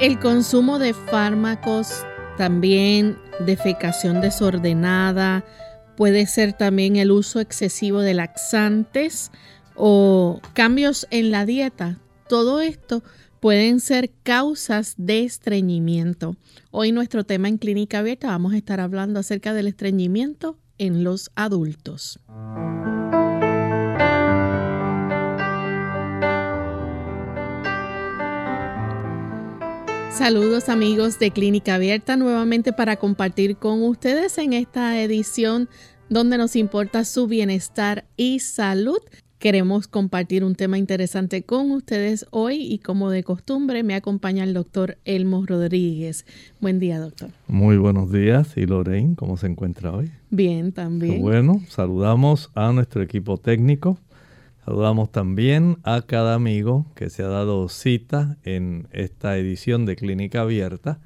El consumo de fármacos, también defecación desordenada, puede ser también el uso excesivo de laxantes o cambios en la dieta. Todo esto pueden ser causas de estreñimiento. Hoy nuestro tema en Clínica Abierta vamos a estar hablando acerca del estreñimiento en los adultos. Saludos amigos de Clínica Abierta nuevamente para compartir con ustedes en esta edición donde nos importa su bienestar y salud. Queremos compartir un tema interesante con ustedes hoy y como de costumbre me acompaña el doctor Elmo Rodríguez. Buen día, doctor. Muy buenos días. ¿Y Lorraine, cómo se encuentra hoy? Bien, también. Bueno, saludamos a nuestro equipo técnico Saludamos también a cada amigo que se ha dado cita en esta edición de Clínica Abierta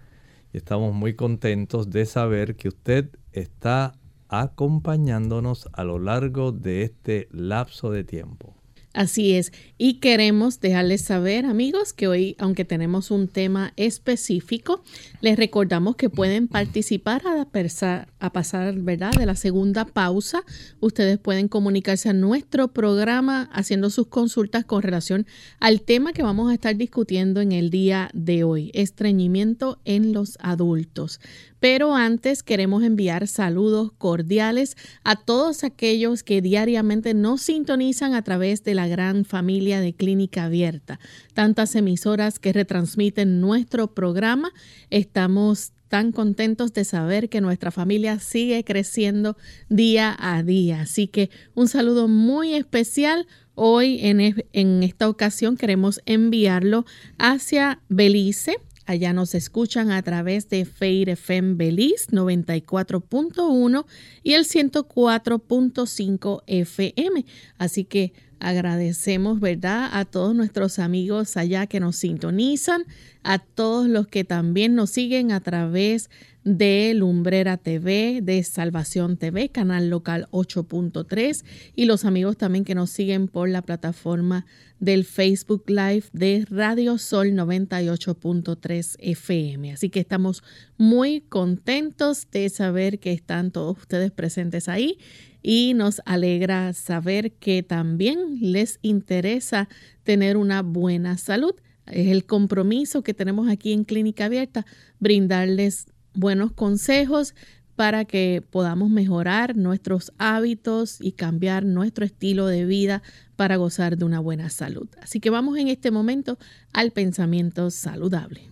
y estamos muy contentos de saber que usted está acompañándonos a lo largo de este lapso de tiempo. Así es, y queremos dejarles saber, amigos, que hoy, aunque tenemos un tema específico, les recordamos que pueden participar a, pasar, ¿verdad?, de la segunda pausa. Ustedes pueden comunicarse a nuestro programa haciendo sus consultas con relación al tema que vamos a estar discutiendo en el día de hoy, estreñimiento en los adultos. Pero antes queremos enviar saludos cordiales a todos aquellos que diariamente nos sintonizan a través de la gran familia de Clínica Abierta. Tantas emisoras que retransmiten nuestro programa. Estamos tan contentos de saber que nuestra familia sigue creciendo día a día. Así que un saludo muy especial. Hoy en, esta ocasión queremos enviarlo hacia Belice, Allá nos escuchan a través de Feir FM Belize 94.1 y el 104.5 FM. Así que agradecemos, ¿verdad?, a todos nuestros amigos allá que nos sintonizan, a todos los que también nos siguen a través de Lumbrera TV, de Salvación TV, canal local 8.3 y los amigos también que nos siguen por la plataforma del Facebook Live de Radio Sol 98.3 FM. Así que estamos muy contentos de saber que están todos ustedes presentes ahí y nos alegra saber que también les interesa tener una buena salud. Es el compromiso que tenemos aquí en Clínica Abierta, brindarles buenos consejos, para que podamos mejorar nuestros hábitos y cambiar nuestro estilo de vida para gozar de una buena salud. Así que vamos en este momento al pensamiento saludable.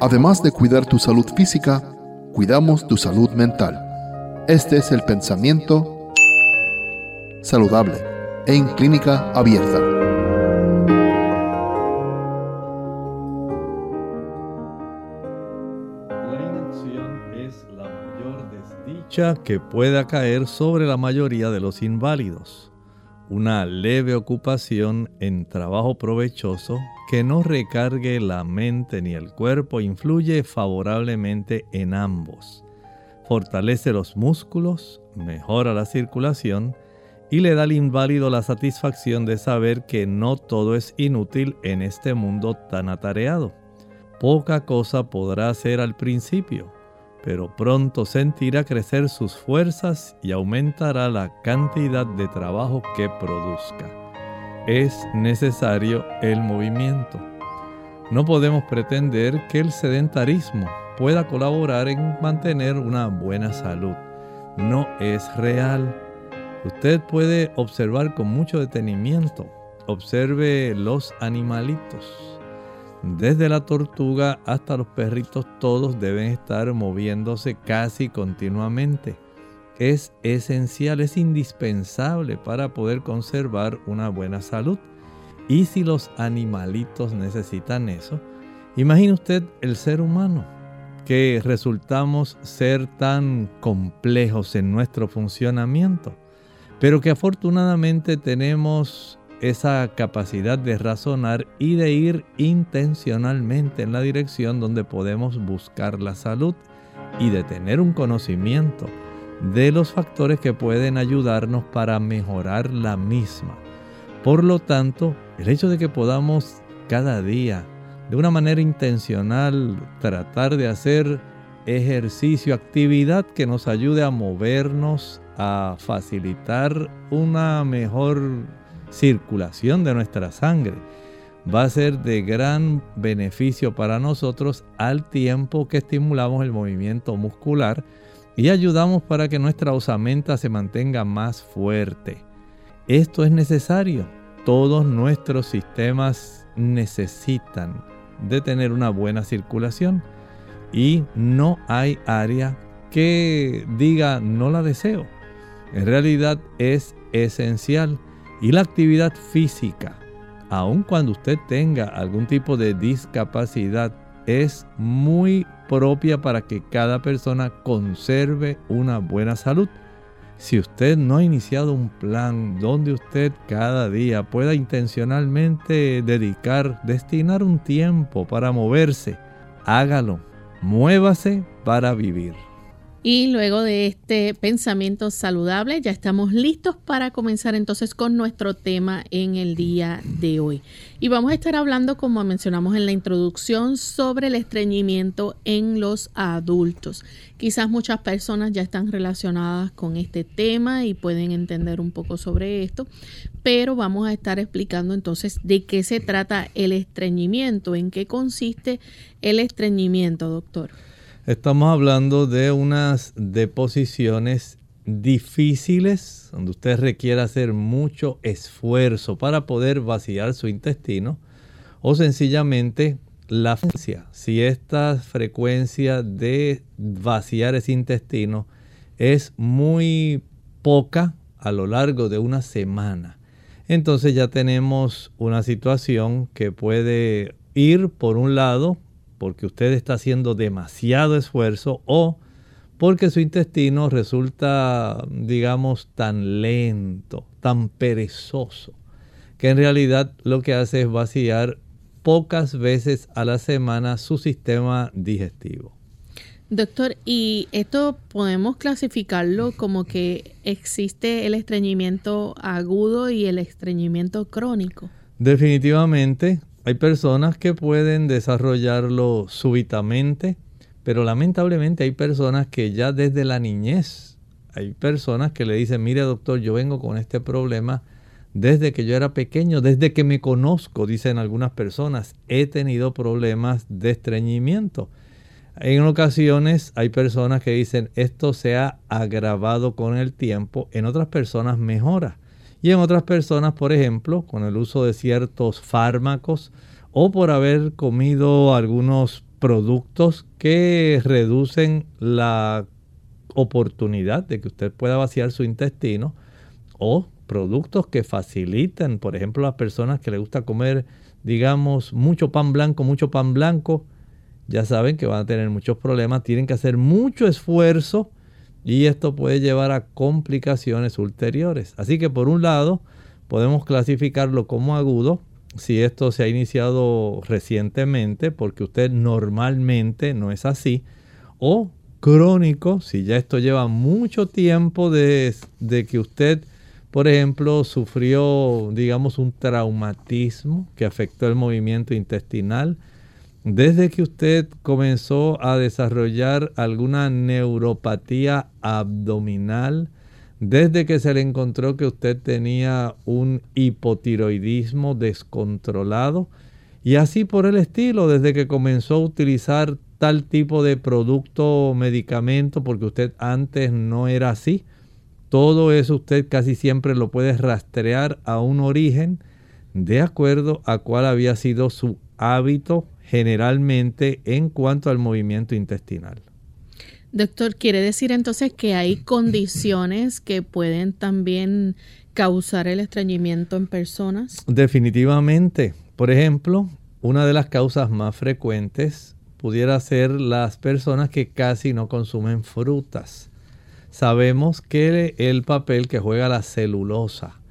Además de cuidar tu salud física, cuidamos tu salud mental. Este es el pensamiento saludable en clínica abierta. Que pueda caer sobre la mayoría de los inválidos. Una leve ocupación en trabajo provechoso que no recargue la mente ni el cuerpo influye favorablemente en ambos. Fortalece los músculos, mejora la circulación y le da al inválido la satisfacción de saber que no todo es inútil en este mundo tan atareado. Poca cosa podrá hacer al principio pero pronto sentirá crecer sus fuerzas y aumentará la cantidad de trabajo que produzca. Es necesario el movimiento. No podemos pretender que el sedentarismo pueda colaborar en mantener una buena salud. No es real. Usted puede observar con mucho detenimiento. Observe los animalitos desde la tortuga hasta los perritos todos deben estar moviéndose casi continuamente. es esencial, es indispensable para poder conservar una buena salud. Y si los animalitos necesitan eso, imagine usted el ser humano, que resultamos ser tan complejos en nuestro funcionamiento, pero que afortunadamente tenemos esa capacidad de razonar y de ir intencionalmente en la dirección donde podemos buscar la salud y de tener un conocimiento de los factores que pueden ayudarnos para mejorar la misma. Por lo tanto, el hecho de que podamos cada día, de una manera intencional, tratar de hacer ejercicio, actividad que nos ayude a movernos, a facilitar una mejor circulación de nuestra sangre, va a ser de gran beneficio para nosotros al tiempo que estimulamos el movimiento muscular y ayudamos para que nuestra osamenta se mantenga más fuerte. Esto es necesario. Todos nuestros sistemas necesitan de tener una buena circulación y no hay área que diga no la deseo. En realidad es esencial y la actividad física, aun cuando usted tenga algún tipo de discapacidad, es muy propia para que cada persona conserve una buena salud. Si usted no ha iniciado un plan donde usted cada día pueda intencionalmente dedicar, destinar un tiempo para moverse, hágalo. Muévase para vivir. Y luego de este pensamiento saludable, ya estamos listos para comenzar entonces con nuestro tema en el día de hoy. Y vamos a estar hablando, como mencionamos en la introducción, sobre el estreñimiento en los adultos. Quizás muchas personas ya están relacionadas con este tema y pueden entender un poco sobre esto, pero vamos a estar explicando entonces de qué se trata el estreñimiento, en qué consiste el estreñimiento, doctor. Estamos hablando de unas deposiciones difíciles, donde usted requiere hacer mucho esfuerzo para poder vaciar su intestino, o sencillamente la frecuencia. Si esta frecuencia de vaciar ese intestino es muy poca a lo largo de una semana, entonces ya tenemos una situación que puede ir por un lado porque usted está haciendo demasiado esfuerzo o porque su intestino resulta, digamos, tan lento, tan perezoso, que en realidad lo que hace es vaciar pocas veces a la semana su sistema digestivo. Doctor, ¿y esto podemos clasificarlo como que existe el estreñimiento agudo y el estreñimiento crónico? Definitivamente, hay personas que pueden desarrollarlo súbitamente, pero lamentablemente hay personas que ya desde la niñez, hay personas que le dicen, mire doctor, yo vengo con este problema desde que yo era pequeño, desde que me conozco, dicen algunas personas, he tenido problemas de estreñimiento. En ocasiones hay personas que dicen esto se ha agravado con el tiempo, en otras personas mejora. Y en otras personas, por ejemplo, con el uso de ciertos fármacos o por haber comido algunos productos que reducen la oportunidad de que usted pueda vaciar su intestino o productos que faciliten, por ejemplo, las personas que le gusta comer, digamos, mucho pan blanco, mucho pan blanco, ya saben que van a tener muchos problemas, tienen que hacer mucho esfuerzo y esto puede llevar a complicaciones ulteriores. Así que por un lado podemos clasificarlo como agudo si esto se ha iniciado recientemente porque usted normalmente no es así o crónico si ya esto lleva mucho tiempo de, que usted por ejemplo sufrió digamos un traumatismo que afectó el movimiento intestinal desde que usted comenzó a desarrollar alguna neuropatía abdominal, desde que se le encontró que usted tenía un hipotiroidismo descontrolado y así por el estilo, desde que comenzó a utilizar tal tipo de producto o medicamento porque usted antes no era así. Todo eso usted casi siempre lo puede rastrear a un origen de acuerdo a cuál había sido su hábito generalmente en cuanto al movimiento intestinal. Doctor, ¿quiere decir entonces que hay condiciones que pueden también causar el estreñimiento en personas? Definitivamente. Por ejemplo, una de las causas más frecuentes pudiera ser las personas que casi no consumen frutas. Sabemos que el papel que juega la celulosa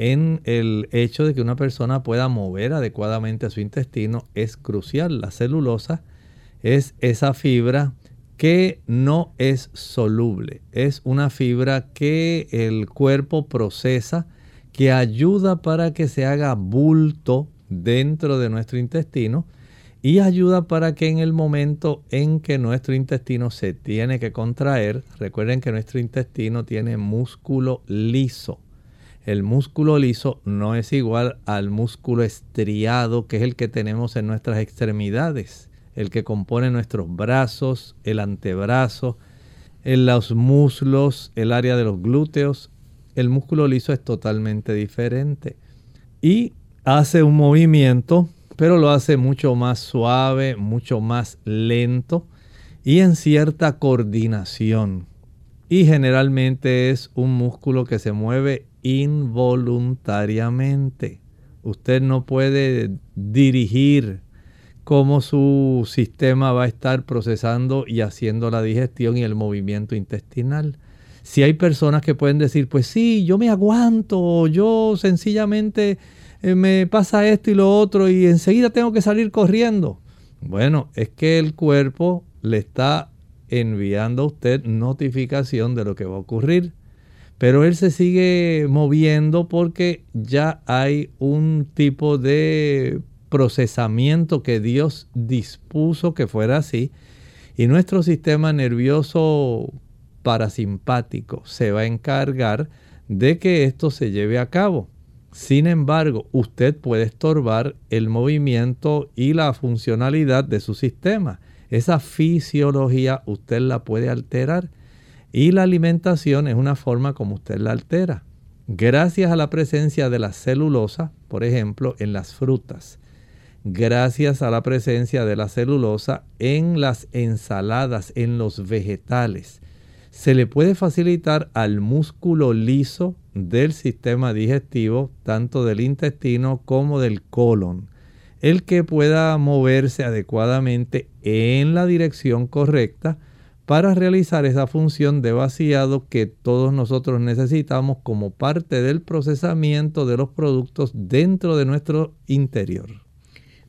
en el hecho de que una persona pueda mover adecuadamente su intestino es crucial. La celulosa es esa fibra que no es soluble, es una fibra que el cuerpo procesa, que ayuda para que se haga bulto dentro de nuestro intestino y ayuda para que en el momento en que nuestro intestino se tiene que contraer, recuerden que nuestro intestino tiene músculo liso. El músculo liso no es igual al músculo estriado que es el que tenemos en nuestras extremidades el que compone nuestros brazos, el antebrazo, en los muslos, el área de los glúteos. El músculo liso es totalmente diferente. Y hace un movimiento, pero lo hace mucho más suave, mucho más lento y en cierta coordinación. Y generalmente es un músculo que se mueve involuntariamente. Usted no puede dirigir cómo su sistema va a estar procesando y haciendo la digestión y el movimiento intestinal. Si hay personas que pueden decir, pues sí, yo me aguanto, yo sencillamente eh, me pasa esto y lo otro y enseguida tengo que salir corriendo. Bueno, es que el cuerpo le está enviando a usted notificación de lo que va a ocurrir. Pero él se sigue moviendo porque ya hay un tipo de procesamiento que Dios dispuso que fuera así. Y nuestro sistema nervioso parasimpático se va a encargar de que esto se lleve a cabo. Sin embargo, usted puede estorbar el movimiento y la funcionalidad de su sistema. Esa fisiología usted la puede alterar y la alimentación es una forma como usted la altera. Gracias a la presencia de la celulosa, por ejemplo, en las frutas, gracias a la presencia de la celulosa en las ensaladas, en los vegetales. Se le puede facilitar al músculo liso del sistema digestivo, tanto del intestino como del colon, el que pueda moverse adecuadamente en la dirección correcta para realizar esa función de vaciado que todos nosotros necesitamos como parte del procesamiento de los productos dentro de nuestro interior.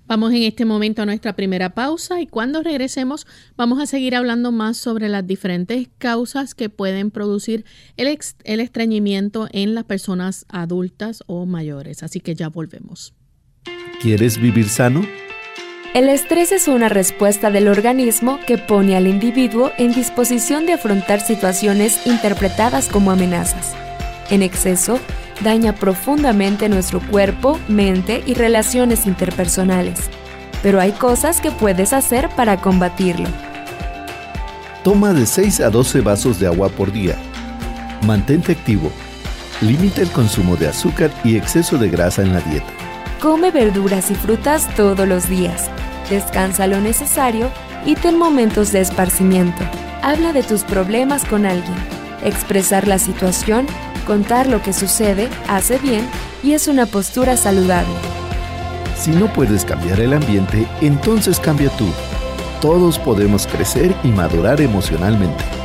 Vamos en este momento a nuestra primera pausa y cuando regresemos vamos a seguir hablando más sobre las diferentes causas que pueden producir el, el estreñimiento en las personas adultas o mayores. Así que ya volvemos. ¿Quieres vivir sano? El estrés es una respuesta del organismo que pone al individuo en disposición de afrontar situaciones interpretadas como amenazas. En exceso, daña profundamente nuestro cuerpo, mente y relaciones interpersonales. Pero hay cosas que puedes hacer para combatirlo. Toma de 6 a 12 vasos de agua por día. Mantente activo. Limita el consumo de azúcar y exceso de grasa en la dieta. Come verduras y frutas todos los días. Descansa lo necesario y ten momentos de esparcimiento. Habla de tus problemas con alguien. Expresar la situación Contar lo que sucede hace bien y es una postura saludable. Si no puedes cambiar el ambiente, entonces cambia tú. Todos podemos crecer y madurar emocionalmente.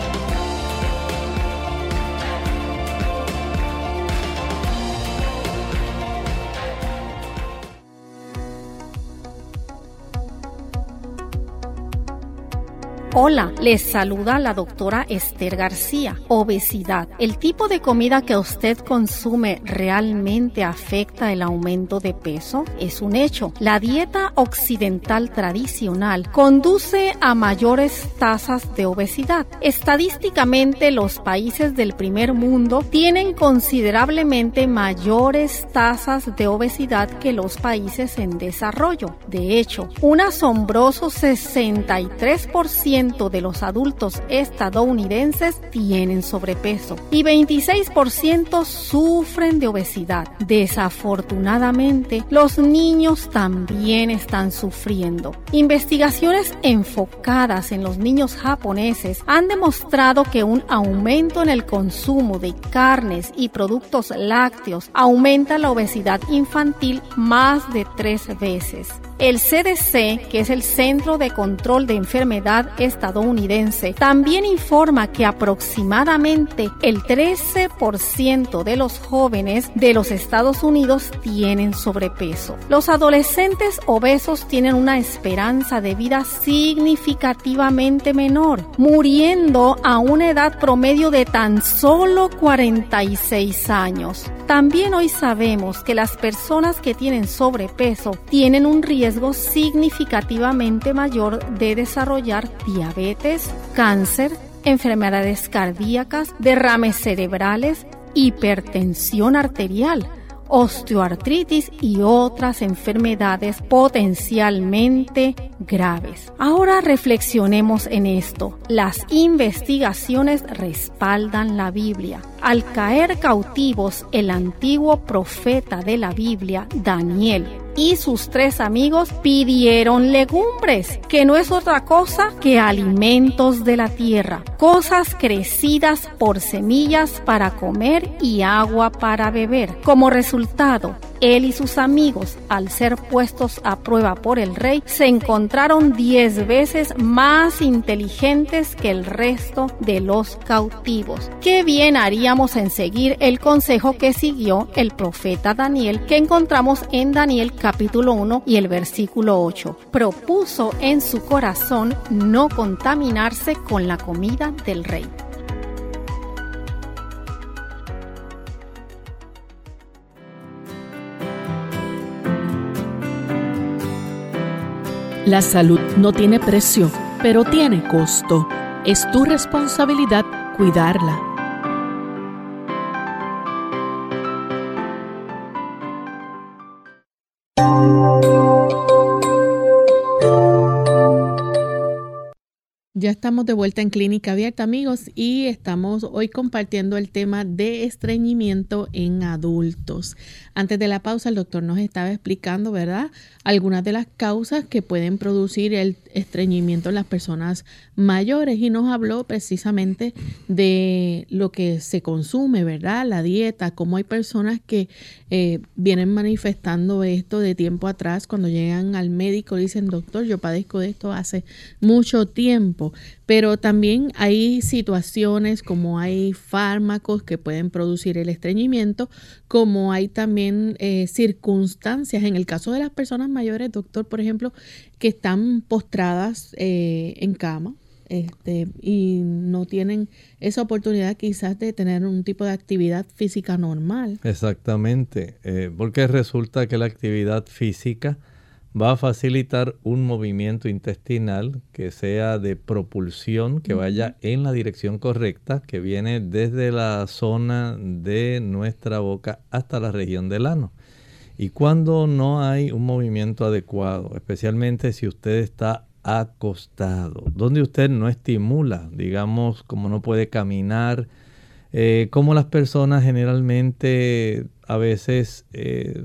Hola, les saluda la doctora Esther García. Obesidad. ¿El tipo de comida que usted consume realmente afecta el aumento de peso? Es un hecho. La dieta occidental tradicional conduce a mayores tasas de obesidad. Estadísticamente, los países del primer mundo tienen considerablemente mayores tasas de obesidad que los países en desarrollo. De hecho, un asombroso 63% 26% de los adultos estadounidenses tienen sobrepeso y 26% sufren de obesidad. Desafortunadamente, los niños también están sufriendo. Investigaciones enfocadas en los niños japoneses han demostrado que un aumento en el consumo de carnes y productos lácteos aumenta la obesidad infantil más de tres veces. El CDC, que es el Centro de Control de Enfermedad estadounidense, también informa que aproximadamente el 13% de los jóvenes de los Estados Unidos tienen sobrepeso. Los adolescentes obesos tienen una esperanza de vida significativamente menor, muriendo a una edad promedio de tan solo 46 años. También hoy sabemos que las personas que tienen sobrepeso tienen un riesgo significativamente mayor de desarrollar diabetes, cáncer, enfermedades cardíacas, derrames cerebrales, hipertensión arterial, osteoartritis y otras enfermedades potencialmente graves. Ahora reflexionemos en esto. Las investigaciones respaldan la Biblia. Al caer cautivos el antiguo profeta de la Biblia, Daniel, y sus tres amigos pidieron legumbres, que no es otra cosa que alimentos de la tierra, cosas crecidas por semillas para comer y agua para beber. Como resultado, él y sus amigos, al ser puestos a prueba por el rey, se encontraron diez veces más inteligentes que el resto de los cautivos. Qué bien haríamos en seguir el consejo que siguió el profeta Daniel, que encontramos en Daniel capítulo 1 y el versículo 8. Propuso en su corazón no contaminarse con la comida del rey. La salud no tiene precio, pero tiene costo. Es tu responsabilidad cuidarla. Ya estamos de vuelta en Clínica Abierta, amigos, y estamos hoy compartiendo el tema de estreñimiento en adultos. Antes de la pausa, el doctor nos estaba explicando, ¿verdad?, algunas de las causas que pueden producir el estreñimiento en las personas mayores y nos habló precisamente de lo que se consume, ¿verdad?, la dieta, cómo hay personas que eh, vienen manifestando esto de tiempo atrás cuando llegan al médico dicen, doctor, yo padezco de esto hace mucho tiempo pero también hay situaciones como hay fármacos que pueden producir el estreñimiento, como hay también eh, circunstancias, en el caso de las personas mayores, doctor, por ejemplo, que están postradas eh, en cama. Este, y no tienen esa oportunidad quizás de tener un tipo de actividad física normal. Exactamente, eh, porque resulta que la actividad física va a facilitar un movimiento intestinal que sea de propulsión, que vaya en la dirección correcta, que viene desde la zona de nuestra boca hasta la región del ano. Y cuando no hay un movimiento adecuado, especialmente si usted está acostado, donde usted no estimula, digamos, como no puede caminar, eh, como las personas generalmente a veces eh,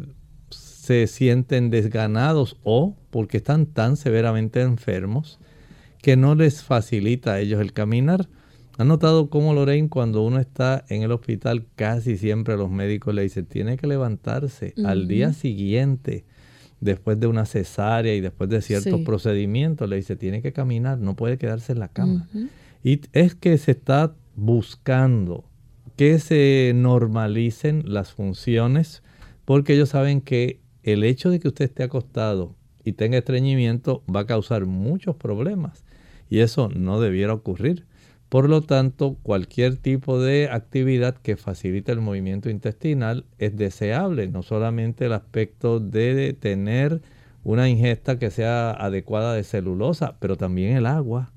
se sienten desganados o porque están tan severamente enfermos que no les facilita a ellos el caminar. ¿Han notado cómo Lorraine cuando uno está en el hospital casi siempre los médicos le dicen tiene que levantarse al día siguiente después de una cesárea y después de ciertos procedimientos le dice tiene que caminar, no puede quedarse en la cama. Y es que se está buscando que se normalicen las funciones porque ellos saben que el hecho de que usted esté acostado y tenga estreñimiento va a causar muchos problemas y eso no debiera ocurrir. Por lo tanto, cualquier tipo de actividad que facilite el movimiento intestinal es deseable, no solamente el aspecto de tener una ingesta que sea adecuada de celulosa, pero también el agua.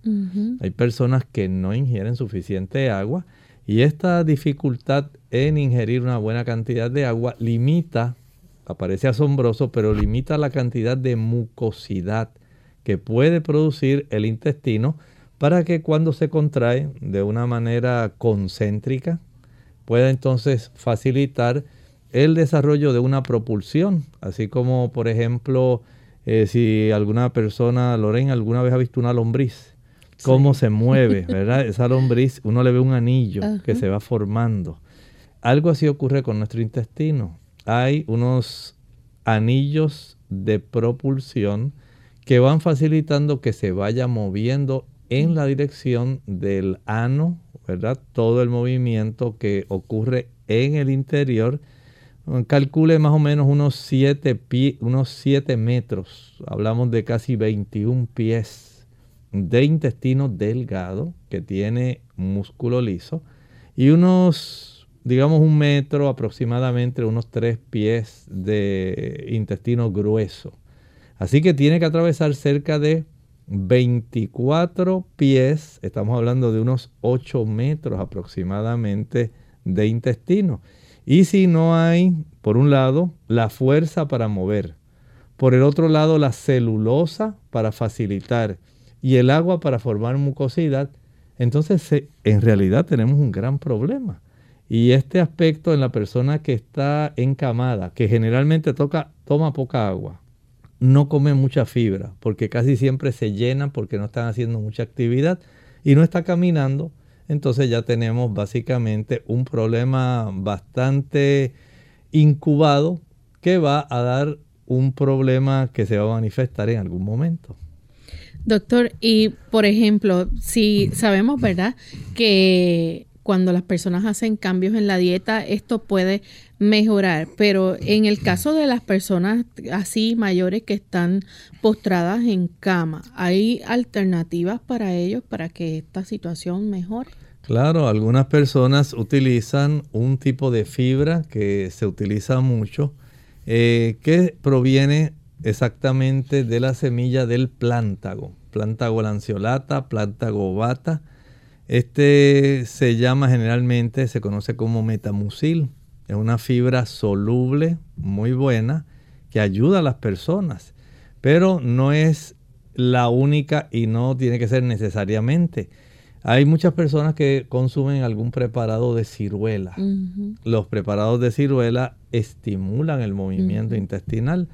Hay personas que no ingieren suficiente agua y esta dificultad en ingerir una buena cantidad de agua limita aparece asombroso, pero limita la cantidad de mucosidad que puede producir el intestino para que cuando se contrae de una manera concéntrica pueda entonces facilitar el desarrollo de una propulsión, así como por ejemplo eh, si alguna persona, Lorena, alguna vez ha visto una lombriz, cómo se mueve, ¿verdad? Esa lombriz, uno le ve un anillo que se va formando. Algo así ocurre con nuestro intestino. Hay unos anillos de propulsión que van facilitando que se vaya moviendo en la dirección del ano, ¿verdad? Todo el movimiento que ocurre en el interior. Calcule más o menos unos 7 unos siete metros. Hablamos de casi 21 pies de intestino delgado que tiene músculo liso y unos, digamos, un metro aproximadamente, unos 3 pies de intestino grueso. Así que tiene que atravesar cerca de 24 pies, estamos hablando de unos 8 metros aproximadamente de intestino. Y si no hay, por un lado, la fuerza para mover, por el otro lado, la celulosa para facilitar y el agua para formar mucosidad, entonces en realidad tenemos un gran problema. Y este aspecto en la persona que está encamada, que generalmente toca, toma poca agua, no comen mucha fibra, porque casi siempre se llenan porque no están haciendo mucha actividad y no está caminando, entonces ya tenemos básicamente un problema bastante incubado que va a dar un problema que se va a manifestar en algún momento. Doctor, y por ejemplo, si sabemos, ¿verdad?, que cuando las personas hacen cambios en la dieta, esto puede mejorar. Pero en el caso de las personas así mayores que están postradas en cama, ¿hay alternativas para ellos para que esta situación mejore? Claro, algunas personas utilizan un tipo de fibra que se utiliza mucho, eh, que proviene exactamente de la semilla del plántago, plántago lanceolata, plántago bata este se llama generalmente, se conoce como metamucil. Es una fibra soluble muy buena que ayuda a las personas, pero no es la única y no tiene que ser necesariamente. Hay muchas personas que consumen algún preparado de ciruela. Los preparados de ciruela estimulan el movimiento intestinal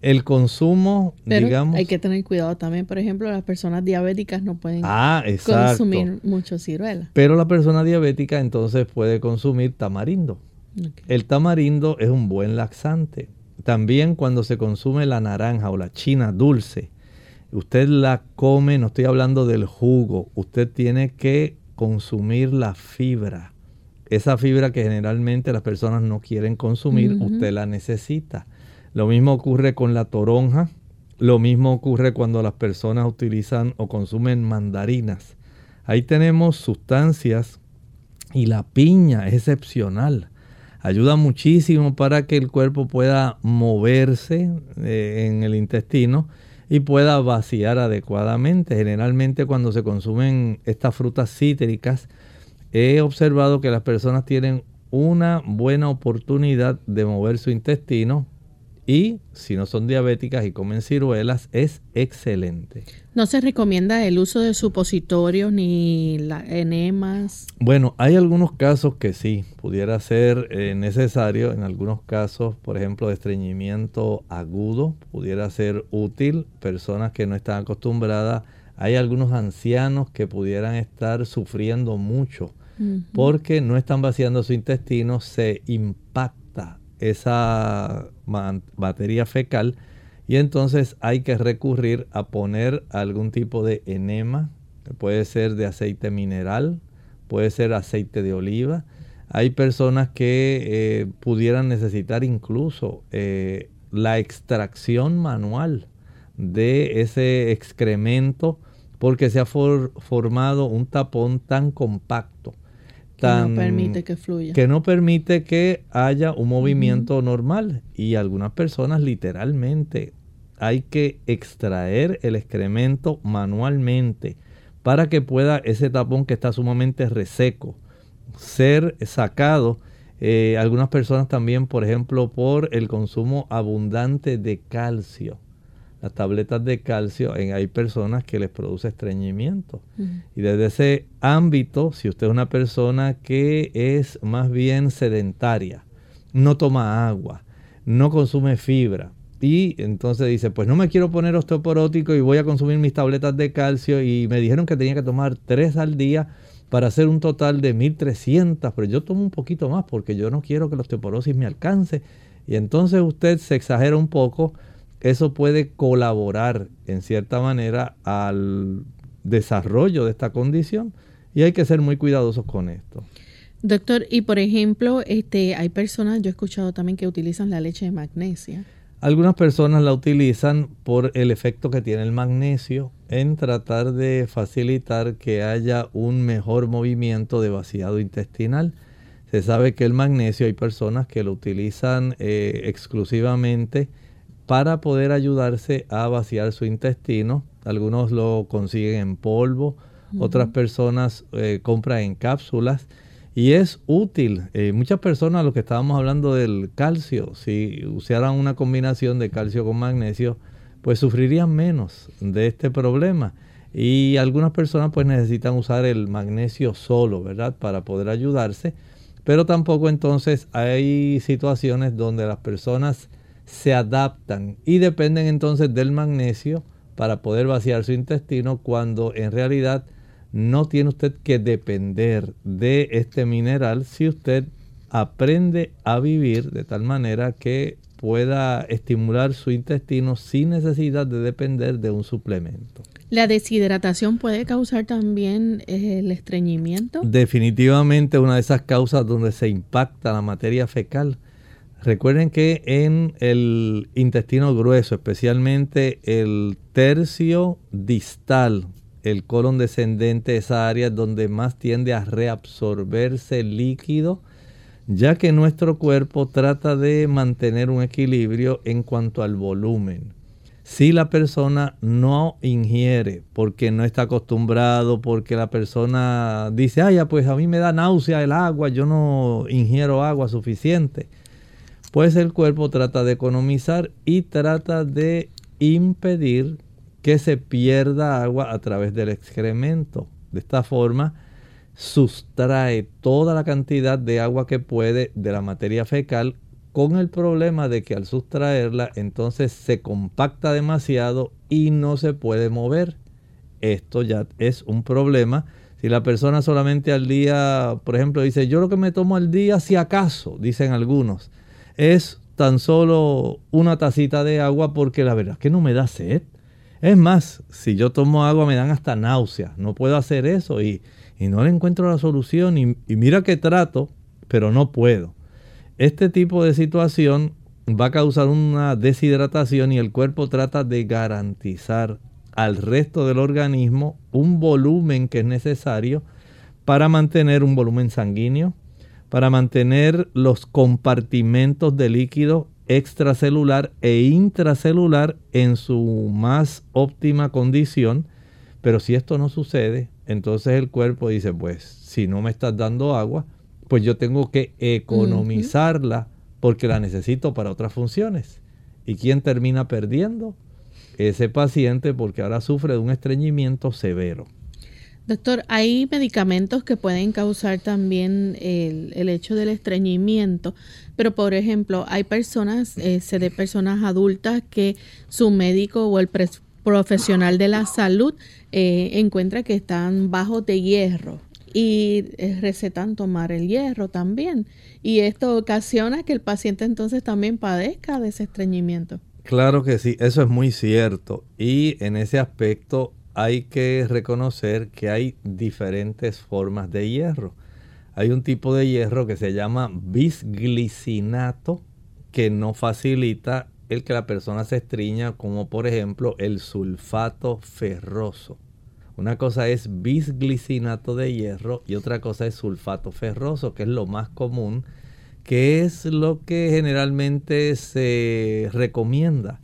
el consumo, digamos. Hay que tener cuidado también, por ejemplo, las personas diabéticas no pueden ah, consumir mucho ciruela. Pero la persona diabética entonces puede consumir tamarindo. El tamarindo es un buen laxante. También cuando se consume la naranja o la china dulce, usted la come, no estoy hablando del jugo, usted tiene que consumir la fibra. Esa fibra que generalmente las personas no quieren consumir, usted la necesita. Lo mismo ocurre con la toronja, lo mismo ocurre cuando las personas utilizan o consumen mandarinas. Ahí tenemos sustancias y la piña es excepcional. Ayuda muchísimo para que el cuerpo pueda moverse eh, en el intestino y pueda vaciar adecuadamente. Generalmente cuando se consumen estas frutas cítricas, he observado que las personas tienen una buena oportunidad de mover su intestino y si no son diabéticas y comen ciruelas, es excelente. ¿No se recomienda el uso de supositorios ni la, enemas? Bueno, hay algunos casos que sí, pudiera ser eh, necesario. En algunos casos, por ejemplo, de estreñimiento agudo, pudiera ser útil. Personas que no están acostumbradas. Hay algunos ancianos que pudieran estar sufriendo mucho porque no están vaciando su intestino, se impacta esa batería fecal y entonces hay que recurrir a poner algún tipo de enema, puede ser de aceite mineral, puede ser aceite de oliva. Hay personas que eh, pudieran necesitar incluso eh, la extracción manual de ese excremento porque se ha formado un tapón tan compacto que no permite que fluya. Que no permite que haya un movimiento normal. Y algunas personas literalmente hay que extraer el excremento manualmente para que pueda ese tapón que está sumamente reseco ser sacado. Eh, algunas personas también, por ejemplo, por el consumo abundante de calcio. Las tabletas de calcio, en, hay personas que les produce estreñimiento. Y desde ese ámbito, si usted es una persona que es más bien sedentaria, no toma agua, no consume fibra, y entonces dice, pues no me quiero poner osteoporótico y voy a consumir mis tabletas de calcio y me dijeron que tenía que tomar tres al día para hacer un total de 1300, pero yo tomo un poquito más porque yo no quiero que la osteoporosis me alcance. Y entonces usted se exagera un poco, eso puede colaborar en cierta manera al desarrollo de esta condición y hay que ser muy cuidadosos con esto. Doctor, y por ejemplo, este, hay personas, yo he escuchado también que utilizan la leche de magnesia. Algunas personas la utilizan por el efecto que tiene el magnesio en tratar de facilitar que haya un mejor movimiento de vaciado intestinal. Se sabe que el magnesio hay personas que lo utilizan eh, exclusivamente para poder ayudarse a vaciar su intestino. Algunos lo consiguen en polvo, otras personas eh, compran en cápsulas y es útil. Eh, muchas personas, lo que estábamos hablando del calcio, si usaran una combinación de calcio con magnesio, pues sufrirían menos de este problema. Y algunas personas pues necesitan usar el magnesio solo, ¿verdad? Para poder ayudarse. Pero tampoco entonces hay situaciones donde las personas se adaptan y dependen entonces del magnesio para poder vaciar su intestino cuando en realidad no tiene usted que depender de este mineral si usted aprende a vivir de tal manera que pueda estimular su intestino sin necesidad de depender de un suplemento. ¿La deshidratación puede causar también eh, el estreñimiento? Definitivamente una de esas causas donde se impacta la materia fecal. Recuerden que en el intestino grueso, especialmente el tercio distal, el colon descendente, esa área donde más tiende a reabsorberse líquido, ya que nuestro cuerpo trata de mantener un equilibrio en cuanto al volumen. Si la persona no ingiere porque no está acostumbrado, porque la persona dice, ay, pues a mí me da náusea el agua, yo no ingiero agua suficiente, pues el cuerpo trata de economizar y trata de impedir que se pierda agua a través del excremento. De esta forma, sustrae toda la cantidad de agua que puede de la materia fecal con el problema de que al sustraerla entonces se compacta demasiado y no se puede mover. Esto ya es un problema. Si la persona solamente al día, por ejemplo, dice, yo lo que me tomo al día, si acaso, dicen algunos, es tan solo una tacita de agua porque la verdad es que no me da sed. Es más, si yo tomo agua me dan hasta náuseas. No puedo hacer eso y, no le encuentro la solución. Y, y mira que trato, pero no puedo. Este tipo de situación va a causar una deshidratación y el cuerpo trata de garantizar al resto del organismo un volumen que es necesario para mantener un volumen sanguíneo, para mantener los compartimentos de líquido extracelular e intracelular en su más óptima condición. Pero si esto no sucede, entonces el cuerpo dice, pues si no me estás dando agua, pues yo tengo que economizarla porque la necesito para otras funciones. ¿Y quién termina perdiendo? Ese paciente porque ahora sufre de un estreñimiento severo. Doctor, hay medicamentos que pueden causar también el, hecho del estreñimiento, pero por ejemplo, hay personas, eh, se de personas adultas que su médico o el profesional de la salud eh, encuentra que están bajos de hierro y eh, recetan tomar el hierro también. Y esto ocasiona que el paciente entonces también padezca de ese estreñimiento. Claro que sí, eso es muy cierto. Y en ese aspecto hay que reconocer que hay diferentes formas de hierro. Hay un tipo de hierro que se llama bisglicinato que no facilita el que la persona se estriña, como por ejemplo el sulfato ferroso. Una cosa es bisglicinato de hierro y otra cosa es sulfato ferroso, que es lo más común, que es lo que generalmente se recomienda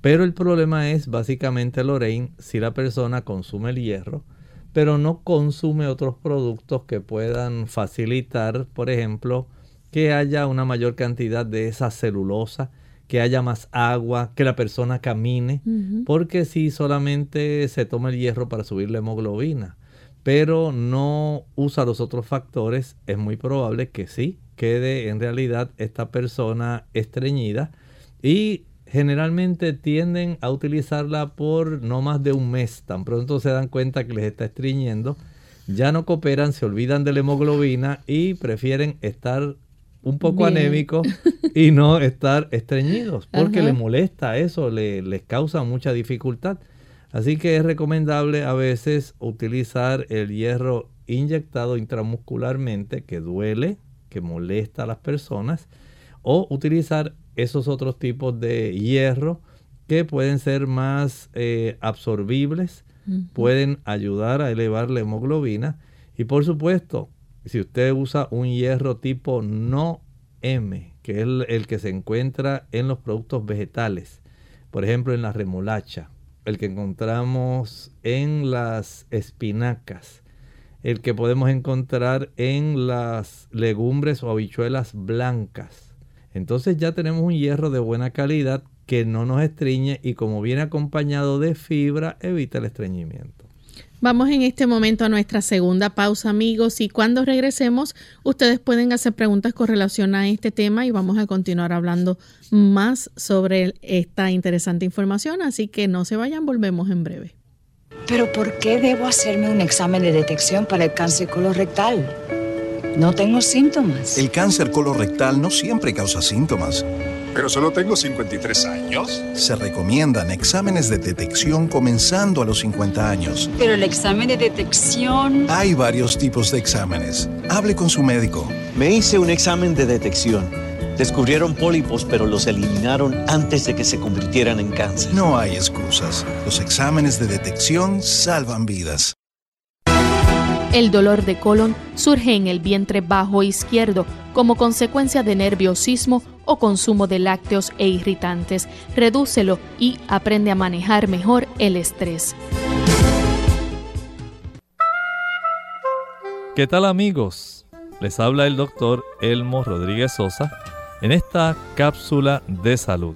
pero el problema es básicamente, Lorraine, si la persona consume el hierro, pero no consume otros productos que puedan facilitar, por ejemplo, que haya una mayor cantidad de esa celulosa que haya más agua, que la persona camine, porque si solamente se toma el hierro para subir la hemoglobina, pero no usa los otros factores, es muy probable que sí quede en realidad esta persona estreñida y generalmente tienden a utilizarla por no más de un mes. Tan pronto se dan cuenta que les está estreñiendo, ya no cooperan, se olvidan de la hemoglobina y prefieren estar un poco anémicos y no estar estreñidos porque les molesta eso, les causa mucha dificultad. Así que es recomendable a veces utilizar el hierro inyectado intramuscularmente que duele, que molesta a las personas, o utilizar esos otros tipos de hierro que pueden ser más eh, absorbibles, pueden ayudar a elevar la hemoglobina y por supuesto, si usted usa un hierro tipo no M, que es el, el que se encuentra en los productos vegetales, por ejemplo en la remolacha, el que encontramos en las espinacas, el que podemos encontrar en las legumbres o habichuelas blancas. Entonces ya tenemos un hierro de buena calidad que no nos estreñe y como viene acompañado de fibra evita el estreñimiento. Vamos en este momento a nuestra segunda pausa, amigos, y cuando regresemos, ustedes pueden hacer preguntas con relación a este tema y vamos a continuar hablando más sobre esta interesante información, así que no se vayan, volvemos en breve. Pero ¿por qué debo hacerme un examen de detección para el cáncer colorectal? No tengo síntomas. El cáncer colorectal no siempre causa síntomas. Pero solo tengo 53 años. Se recomiendan exámenes de detección comenzando a los 50 años. Pero el examen de detección... Hay varios tipos de exámenes. Hable con su médico. Me hice un examen de detección Descubrieron pólipos, pero los eliminaron antes de que se convirtieran en cáncer. No hay excusas. Los exámenes de detección salvan vidas. El dolor de colon surge en el vientre bajo izquierdo como consecuencia de nerviosismo o consumo de lácteos e irritantes. Redúcelo y aprende a manejar mejor el estrés. ¿Qué tal amigos? Les habla el doctor Elmo Rodríguez Sosa en esta cápsula de salud,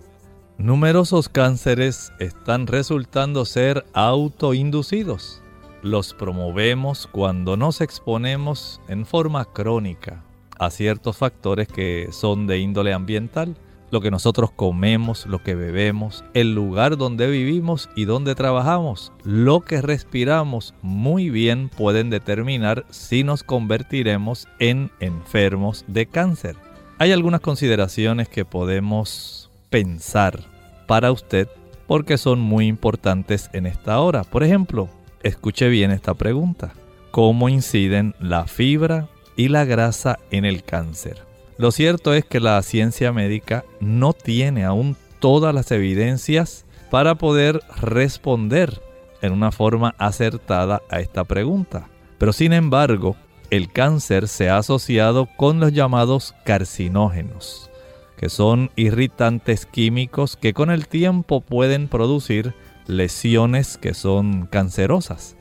numerosos cánceres están resultando ser autoinducidos. Los promovemos cuando nos exponemos en forma crónica a ciertos factores que son de índole ambiental, lo que nosotros comemos, lo que bebemos, el lugar donde vivimos y donde trabajamos, lo que respiramos, muy bien pueden determinar si nos convertiremos en enfermos de cáncer. Hay algunas consideraciones que podemos pensar para usted porque son muy importantes en esta hora. Por ejemplo, escuche bien esta pregunta. ¿Cómo inciden la fibra y la grasa en el cáncer? Lo cierto es que la ciencia médica no tiene aún todas las evidencias para poder responder en una forma acertada a esta pregunta. Pero sin embargo, el cáncer se ha asociado con los llamados carcinógenos, que son irritantes químicos que con el tiempo pueden producir lesiones que son cancerosas.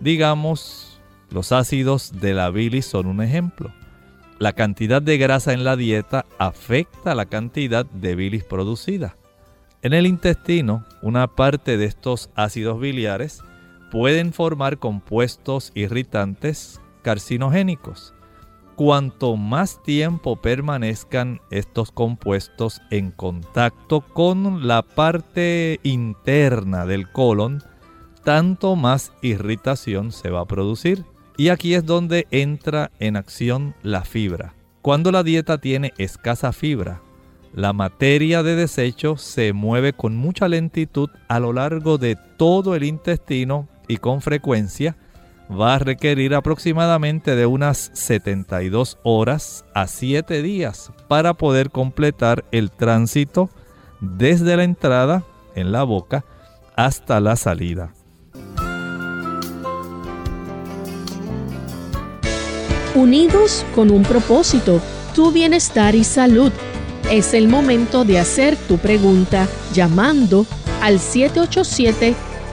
Digamos, los ácidos de la bilis son un ejemplo. La cantidad de grasa en la dieta afecta la cantidad de bilis producida. En el intestino, una parte de estos ácidos biliares pueden formar compuestos irritantes carcinogénicos. Cuanto más tiempo permanezcan estos compuestos en contacto con la parte interna del colon, tanto más irritación se va a producir. Y aquí es donde entra en acción la fibra. Cuando la dieta tiene escasa fibra, la materia de desecho se mueve con mucha lentitud a lo largo de todo el intestino y con frecuencia va a requerir aproximadamente de unas 72 horas a 7 días para poder completar el tránsito desde la entrada en la boca hasta la salida. Unidos con un propósito, tu bienestar y salud. Es el momento de hacer tu pregunta llamando al 787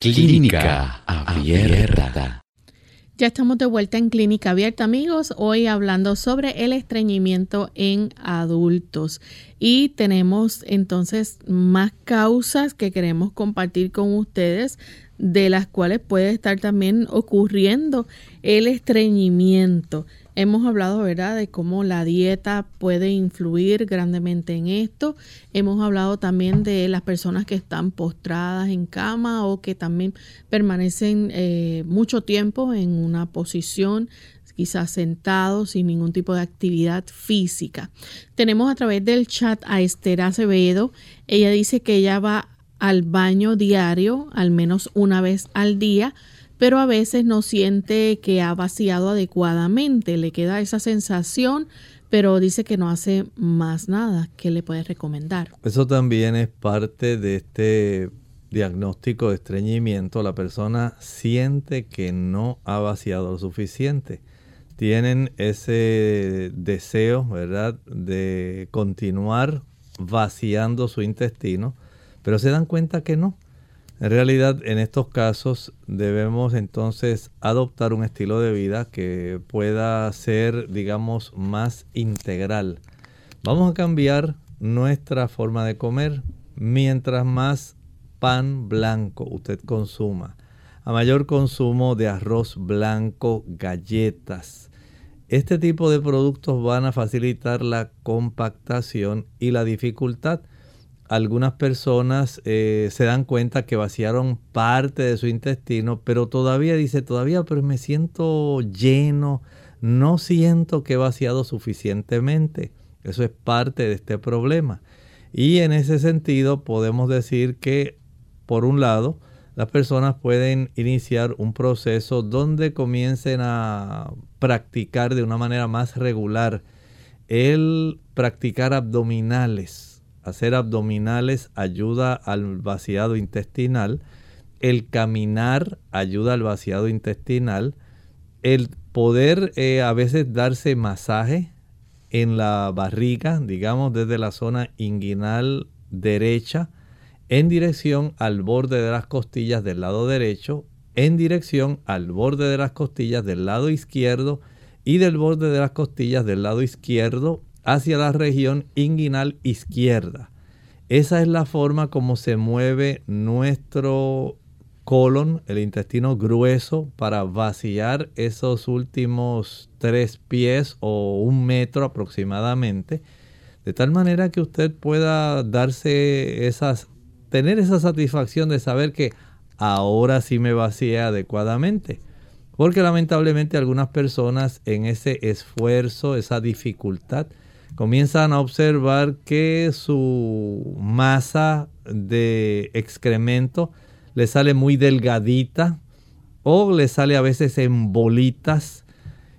Clínica Abierta. Ya estamos de vuelta en Clínica Abierta, amigos. Hoy hablando sobre el estreñimiento en adultos. Y tenemos entonces más causas que queremos compartir con ustedes, de las cuales puede estar también ocurriendo el estreñimiento. Hemos hablado, ¿verdad?, de cómo la dieta puede influir grandemente en esto. Hemos hablado también de las personas que están postradas en cama o que también permanecen eh, mucho tiempo en una posición quizás sentados sin ningún tipo de actividad física. Tenemos a través del chat a Esther Acevedo. Ella dice que ella va al baño diario, al menos una vez al día pero a veces no siente que ha vaciado adecuadamente, le queda esa sensación, pero dice que no hace más nada. ¿Qué le puedes recomendar? Eso también es parte de este diagnóstico de estreñimiento. La persona siente que no ha vaciado lo suficiente. Tienen ese deseo, ¿verdad?, de continuar vaciando su intestino, pero se dan cuenta que no en realidad, en estos casos debemos entonces adoptar un estilo de vida que pueda ser, digamos, más integral. Vamos a cambiar nuestra forma de comer. Mientras más pan blanco usted consuma, a mayor consumo de arroz blanco, galletas, este tipo de productos van a facilitar la compactación y la dificultad algunas personas eh, se dan cuenta que vaciaron parte de su intestino, pero todavía dice, todavía, pero me siento lleno, no siento que he vaciado suficientemente. Eso es parte de este problema. Y en ese sentido podemos decir que, por un lado, las personas pueden iniciar un proceso donde comiencen a practicar de una manera más regular el practicar abdominales Hacer abdominales ayuda al vaciado intestinal. El caminar ayuda al vaciado intestinal. El poder eh, a veces darse masaje en la barriga, digamos desde la zona inguinal derecha, en dirección al borde de las costillas del lado derecho, en dirección al borde de las costillas del lado izquierdo y del borde de las costillas del lado izquierdo hacia la región inguinal izquierda. Esa es la forma como se mueve nuestro colon, el intestino grueso, para vaciar esos últimos tres pies o un metro aproximadamente, de tal manera que usted pueda darse esas, tener esa satisfacción de saber que ahora sí me vacié adecuadamente. Porque lamentablemente algunas personas en ese esfuerzo, esa dificultad, comienzan a observar que su masa de excremento le sale muy delgadita o le sale a veces en bolitas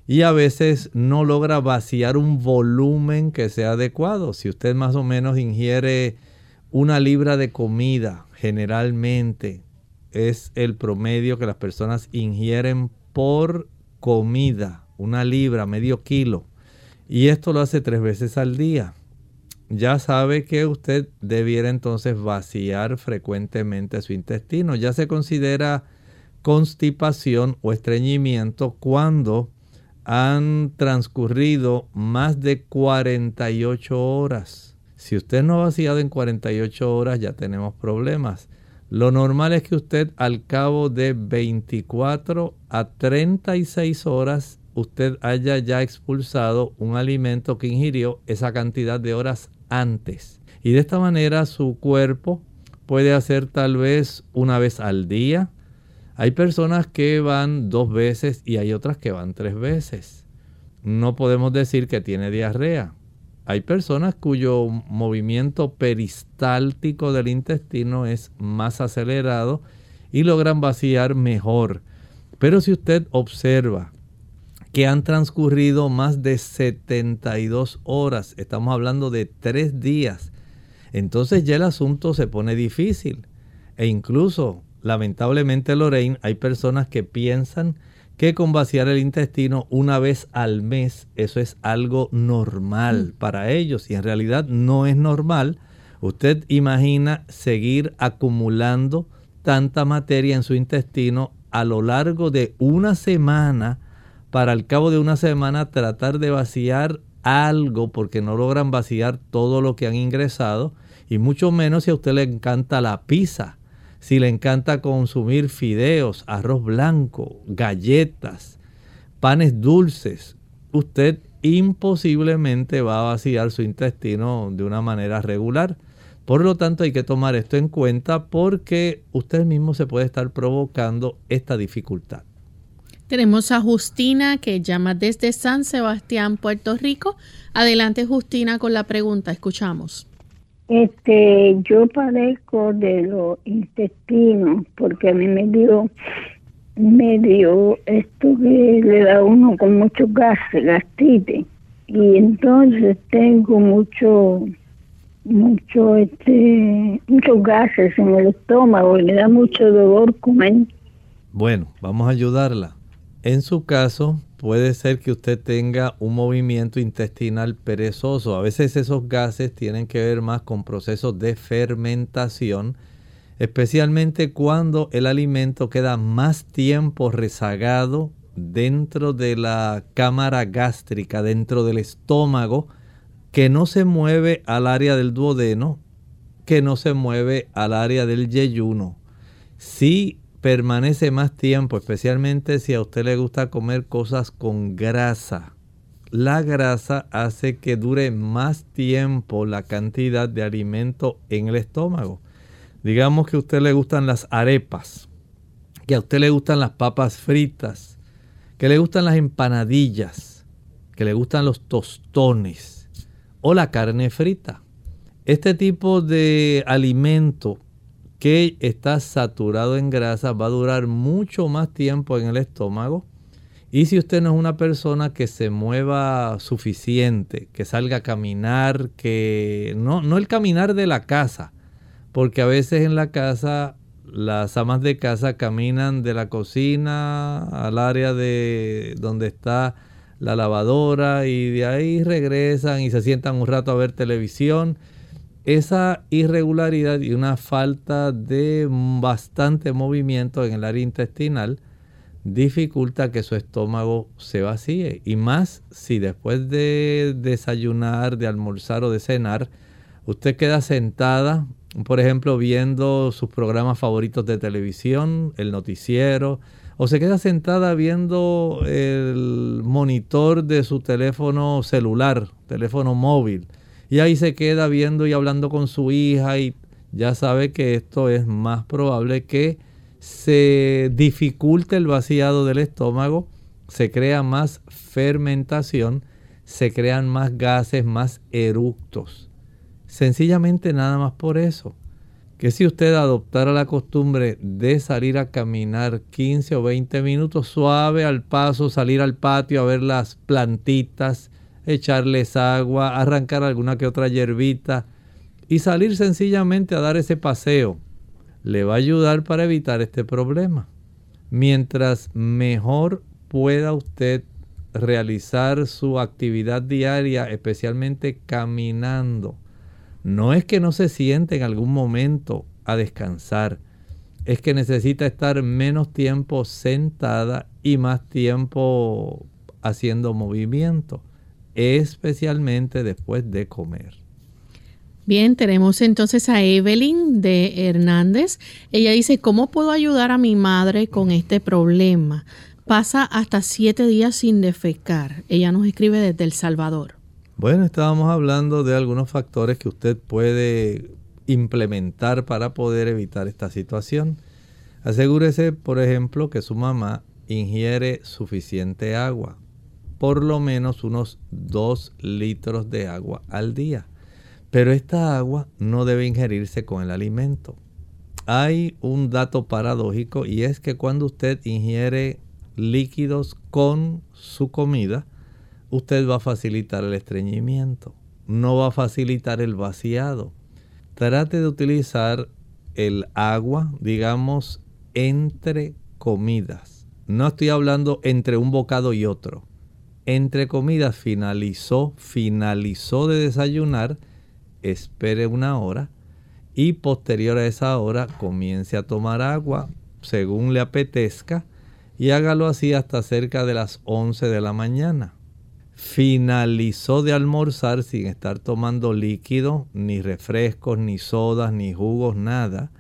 y a veces no logra vaciar un volumen que sea adecuado. Si usted más o menos ingiere una libra de comida, generalmente es el promedio que las personas ingieren por comida, una libra, medio kilo. Y esto lo hace tres veces al día. Ya sabe que usted debiera entonces vaciar frecuentemente su intestino. Ya se considera constipación o estreñimiento cuando han transcurrido más de 48 horas. Si usted no ha vaciado en 48 horas ya tenemos problemas. Lo normal es que usted al cabo de 24 a 36 horas usted haya ya expulsado un alimento que ingirió esa cantidad de horas antes. Y de esta manera su cuerpo puede hacer tal vez una vez al día. Hay personas que van dos veces y hay otras que van tres veces. No podemos decir que tiene diarrea. Hay personas cuyo movimiento peristáltico del intestino es más acelerado y logran vaciar mejor. Pero si usted observa que han transcurrido más de 72 horas. Estamos hablando de tres días. Entonces ya el asunto se pone difícil. E incluso, lamentablemente, Lorraine, hay personas que piensan que con vaciar el intestino una vez al mes, eso es algo normal mm. para ellos y en realidad no es normal. Usted imagina seguir acumulando tanta materia en su intestino a lo largo de una semana para al cabo de una semana tratar de vaciar algo porque no logran vaciar todo lo que han ingresado y mucho menos si a usted le encanta la pizza si le encanta consumir fideos, arroz blanco, galletas, panes dulces, usted imposiblemente va a vaciar su intestino de una manera regular. Por lo tanto, hay que tomar esto en cuenta porque usted mismo se puede estar provocando esta dificultad. Tenemos a Justina que llama desde San Sebastián, Puerto Rico. Adelante, Justina, con la pregunta. Escuchamos. Este, yo padezco de los intestinos porque a mí me dio, me dio esto que le da uno con muchos gases, gastritis. Y entonces tengo mucho, mucho, este, muchos gases en el estómago y me da mucho dolor comer. Bueno, vamos a ayudarla. En su caso, puede ser que usted tenga un movimiento intestinal perezoso. A veces esos gases tienen que ver más con procesos de fermentación, especialmente cuando el alimento queda más tiempo rezagado dentro de la cámara gástrica, dentro del estómago, que no se mueve al área del duodeno, que no se mueve al área del yeyuno. Si permanece más tiempo, especialmente si a usted le gusta comer cosas con grasa. La grasa hace que dure más tiempo la cantidad de alimento en el estómago. Digamos que a usted le gustan las arepas, que a usted le gustan las papas fritas, que le gustan las empanadillas, que le gustan los tostones o la carne frita. Este tipo de alimento que está saturado en grasa va a durar mucho más tiempo en el estómago. Y si usted no es una persona que se mueva suficiente, que salga a caminar, que no, no el caminar de la casa, porque a veces en la casa las amas de casa caminan de la cocina al área de donde está la lavadora y de ahí regresan y se sientan un rato a ver televisión esa irregularidad y una falta de bastante movimiento en el área intestinal dificulta que su estómago se vacíe. Y más si después de desayunar, de almorzar o de cenar, usted queda sentada, por ejemplo, viendo sus programas favoritos de televisión, el noticiero, o se queda sentada viendo el monitor de su teléfono celular, teléfono móvil y ahí se queda viendo y hablando con su hija y ya sabe que esto es más probable que se dificulte el vaciado del estómago, se crea más fermentación, se crean más gases, más eructos. Sencillamente nada más por eso. Que si usted adoptara la costumbre de salir a caminar 15 o 20 minutos suave al paso, salir al patio a ver las plantitas, echarles agua, arrancar alguna que otra hierbita y salir sencillamente a dar ese paseo. Le va a ayudar para evitar este problema. Mientras mejor pueda usted realizar su actividad diaria, especialmente caminando. No es que no se siente en algún momento a descansar, es que necesita estar menos tiempo sentada y más tiempo haciendo movimiento especialmente después de comer. Bien, tenemos entonces a Evelyn de Hernández. Ella dice, ¿cómo puedo ayudar a mi madre con este problema? Pasa hasta siete días sin defecar. Ella nos escribe desde El Salvador. Bueno, estábamos hablando de algunos factores que usted puede implementar para poder evitar esta situación. Asegúrese, por ejemplo, que su mamá ingiere suficiente agua por lo menos unos 2 litros de agua al día. Pero esta agua no debe ingerirse con el alimento. Hay un dato paradójico y es que cuando usted ingiere líquidos con su comida, usted va a facilitar el estreñimiento, no va a facilitar el vaciado. Trate de utilizar el agua, digamos, entre comidas. No estoy hablando entre un bocado y otro. Entre comidas finalizó, finalizó de desayunar, espere una hora y posterior a esa hora comience a tomar agua según le apetezca y hágalo así hasta cerca de las 11 de la mañana. Finalizó de almorzar sin estar tomando líquido, ni refrescos, ni sodas, ni jugos, nada.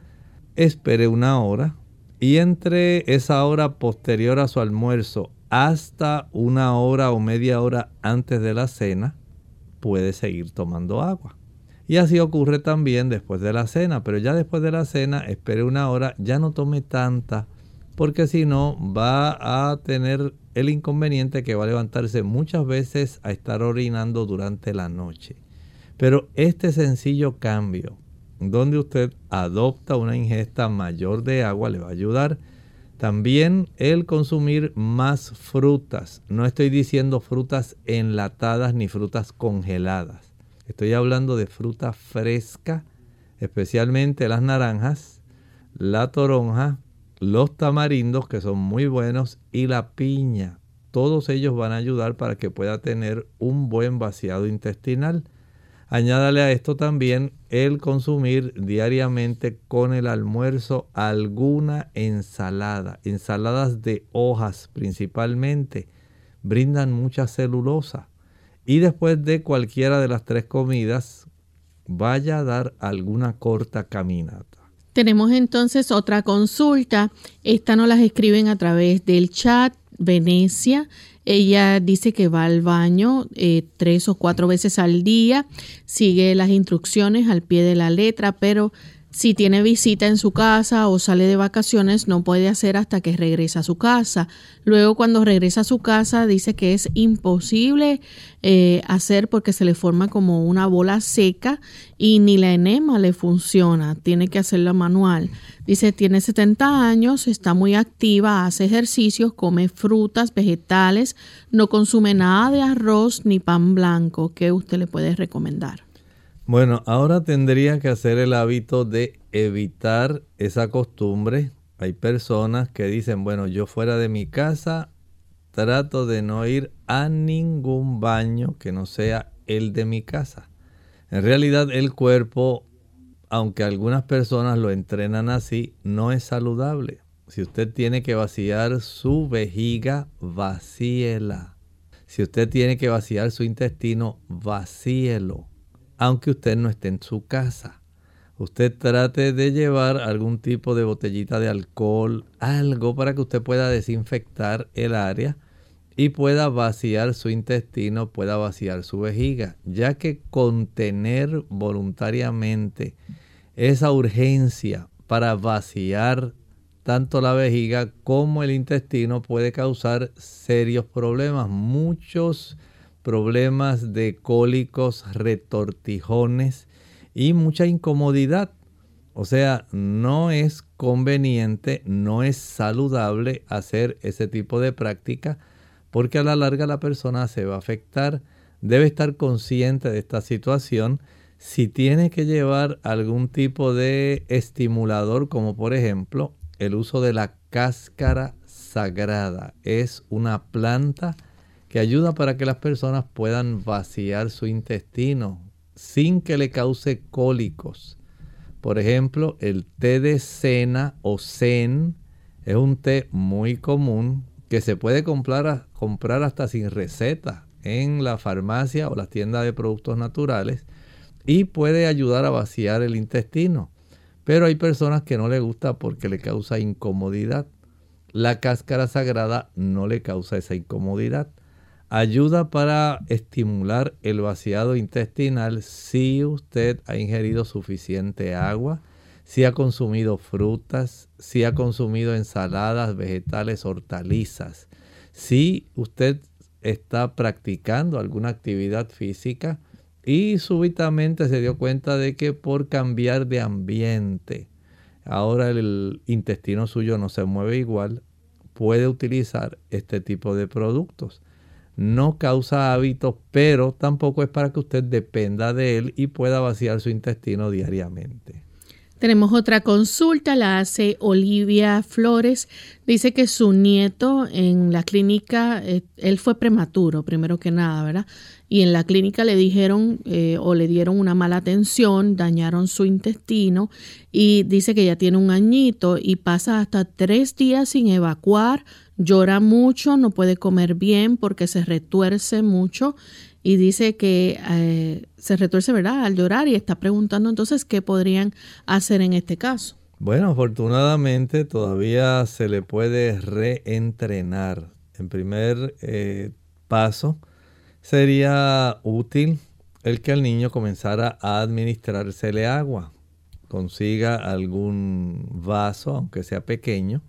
Espere una hora y entre esa hora posterior a su almuerzo hasta una hora o media hora antes de la cena, puede seguir tomando agua. Y así ocurre también después de la cena, pero ya después de la cena espere una hora, ya no tome tanta, porque si no va a tener el inconveniente que va a levantarse muchas veces a estar orinando durante la noche. Pero este sencillo cambio, donde usted adopta una ingesta mayor de agua, le va a ayudar. También el consumir más frutas. No estoy diciendo frutas enlatadas ni frutas congeladas Estoy hablando de fruta fresca, especialmente las naranjas, la toronja, los tamarindos que son muy buenos y la piña. Todos ellos van a ayudar para que pueda tener un buen vaciado intestinal. Añádale a esto también el consumir diariamente con el almuerzo alguna ensalada, ensaladas de hojas principalmente, brindan mucha celulosa y después de cualquiera de las tres comidas, vaya a dar alguna corta caminata. Tenemos entonces otra consulta. Esta nos las escriben a través del chat. Venecia. Ella dice que va al baño eh, tres o cuatro veces al día, sigue las instrucciones al pie de la letra, pero si tiene visita en su casa o sale de vacaciones, no puede hacer hasta que regresa a su casa. Luego, cuando regresa a su casa, dice que es imposible eh, hacer porque se le forma como una bola seca y ni la enema le funciona. Tiene que hacerla manual. Dice, tiene 70 años, está muy activa, hace ejercicios, come frutas, vegetales, no consume nada de arroz ni pan blanco. ¿Qué usted le puede recomendar? Bueno, ahora tendría que hacer el hábito de evitar esa costumbre. Hay personas que dicen, bueno, yo fuera de mi casa trato de no ir a ningún baño que no sea el de mi casa. En realidad el cuerpo, aunque algunas personas lo entrenan así, no es saludable. Si usted tiene que vaciar su vejiga, vacíela. Si usted tiene que vaciar su intestino, vacíelo aunque usted no esté en su casa. Usted trate de llevar algún tipo de botellita de alcohol, algo para que usted pueda desinfectar el área y pueda vaciar su intestino, pueda vaciar su vejiga, ya que contener voluntariamente esa urgencia para vaciar tanto la vejiga como el intestino puede causar serios problemas. Muchos problemas de cólicos, retortijones y mucha incomodidad. O sea, no es conveniente, no es saludable hacer ese tipo de práctica porque a la larga la persona se va a afectar. Debe estar consciente de esta situación. Si tiene que llevar algún tipo de estimulador, como por ejemplo el uso de la cáscara sagrada, es una planta que ayuda para que las personas puedan vaciar su intestino sin que le cause cólicos. Por ejemplo, el té de cena o zen es un té muy común que se puede comprar, comprar hasta sin receta en la farmacia o las tiendas de productos naturales y puede ayudar a vaciar el intestino. Pero hay personas que no le gusta porque le causa incomodidad. La cáscara sagrada no le causa esa incomodidad ayuda para estimular el vaciado intestinal si usted ha ingerido suficiente agua, si ha consumido frutas, si ha consumido ensaladas, vegetales, hortalizas, si usted está practicando alguna actividad física y súbitamente se dio cuenta de que por cambiar de ambiente, ahora el intestino suyo no se mueve igual, puede utilizar este tipo de productos. No causa hábitos, pero tampoco es para que usted dependa de él y pueda vaciar su intestino diariamente. Tenemos otra consulta, la hace Olivia Flores. Dice que su nieto en la clínica, eh, él fue prematuro, primero que nada, ¿verdad? Y en la clínica le dijeron eh, o le dieron una mala atención, dañaron su intestino y dice que ya tiene un añito y pasa hasta tres días sin evacuar, llora mucho, no puede comer bien porque se retuerce mucho y dice que eh, se retuerce, ¿verdad?, al llorar y está preguntando entonces qué podrían hacer en este caso. Bueno, afortunadamente todavía se le puede reentrenar. En primer eh, paso, sería útil el que al niño comenzara a administrársele agua. Consiga algún vaso, aunque sea pequeño,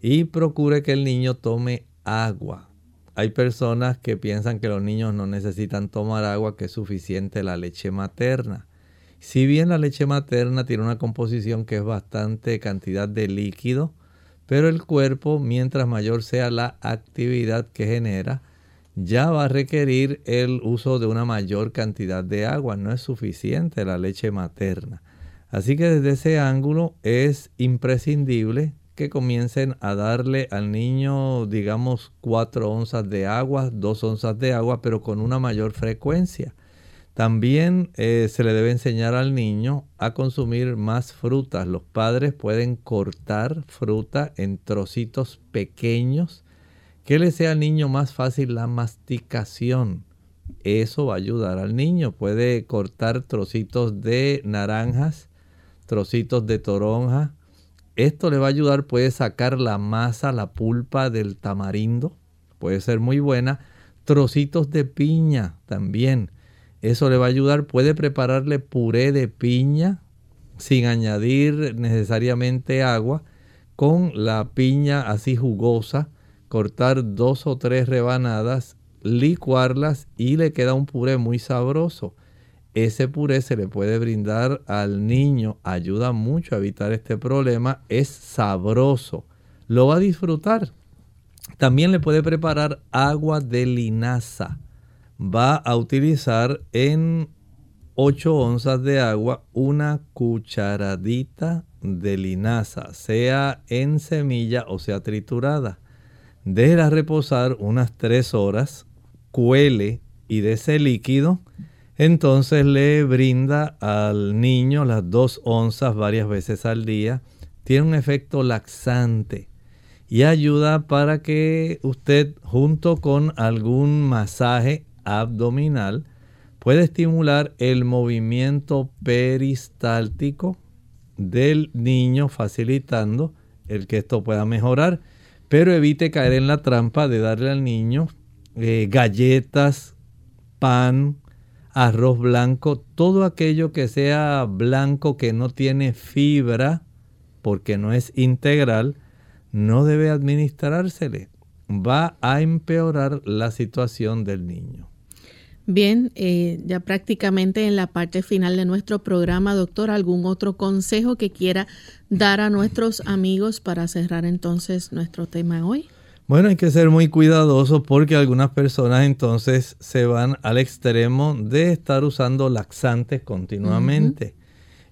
y procure que el niño tome agua hay personas que piensan que los niños no necesitan tomar agua, que es suficiente la leche materna. Si bien la leche materna tiene una composición que es bastante cantidad de líquido, pero el cuerpo, mientras mayor sea la actividad que genera, ya va a requerir el uso de una mayor cantidad de agua. No es suficiente la leche materna. Así que desde ese ángulo es imprescindible que comiencen a darle al niño, digamos, 4 onzas de agua, 2 onzas de agua, pero con una mayor frecuencia. También eh, se le debe enseñar al niño a consumir más frutas. Los padres pueden cortar fruta en trocitos pequeños que le sea al niño más fácil la masticación. Eso va a ayudar al niño. Puede cortar trocitos de naranjas, trocitos de toronja, esto le va a ayudar, puede sacar la masa, la pulpa del tamarindo, puede ser muy buena. Trocitos de piña también. Eso le va a ayudar. Puede prepararle puré de piña sin añadir necesariamente agua, con la piña así jugosa, cortar dos o tres rebanadas, licuarlas y le queda un puré muy sabroso ese puré se le puede brindar al niño, ayuda mucho a evitar este problema, es sabroso, lo va a disfrutar. También le puede preparar agua de linaza. Va a utilizar en 8 onzas de agua una cucharadita de linaza, sea en semilla o sea triturada. Déjela reposar unas 3 horas, cuele y de ese líquido entonces le brinda al niño las dos onzas varias veces al día. Tiene un efecto laxante y ayuda para que usted junto con algún masaje abdominal puede estimular el movimiento peristáltico del niño facilitando el que esto pueda mejorar, pero evite caer en la trampa de darle al niño eh, galletas, pan, arroz blanco, todo aquello que sea blanco que no tiene fibra, porque no es integral, no debe administrársele. Va a empeorar la situación del niño. Bien, eh, ya prácticamente en la parte final de nuestro programa, doctor, ¿algún otro consejo que quiera dar a nuestros amigos para cerrar entonces nuestro tema hoy? Bueno, hay que ser muy cuidadosos porque algunas personas entonces se van al extremo de estar usando laxantes continuamente.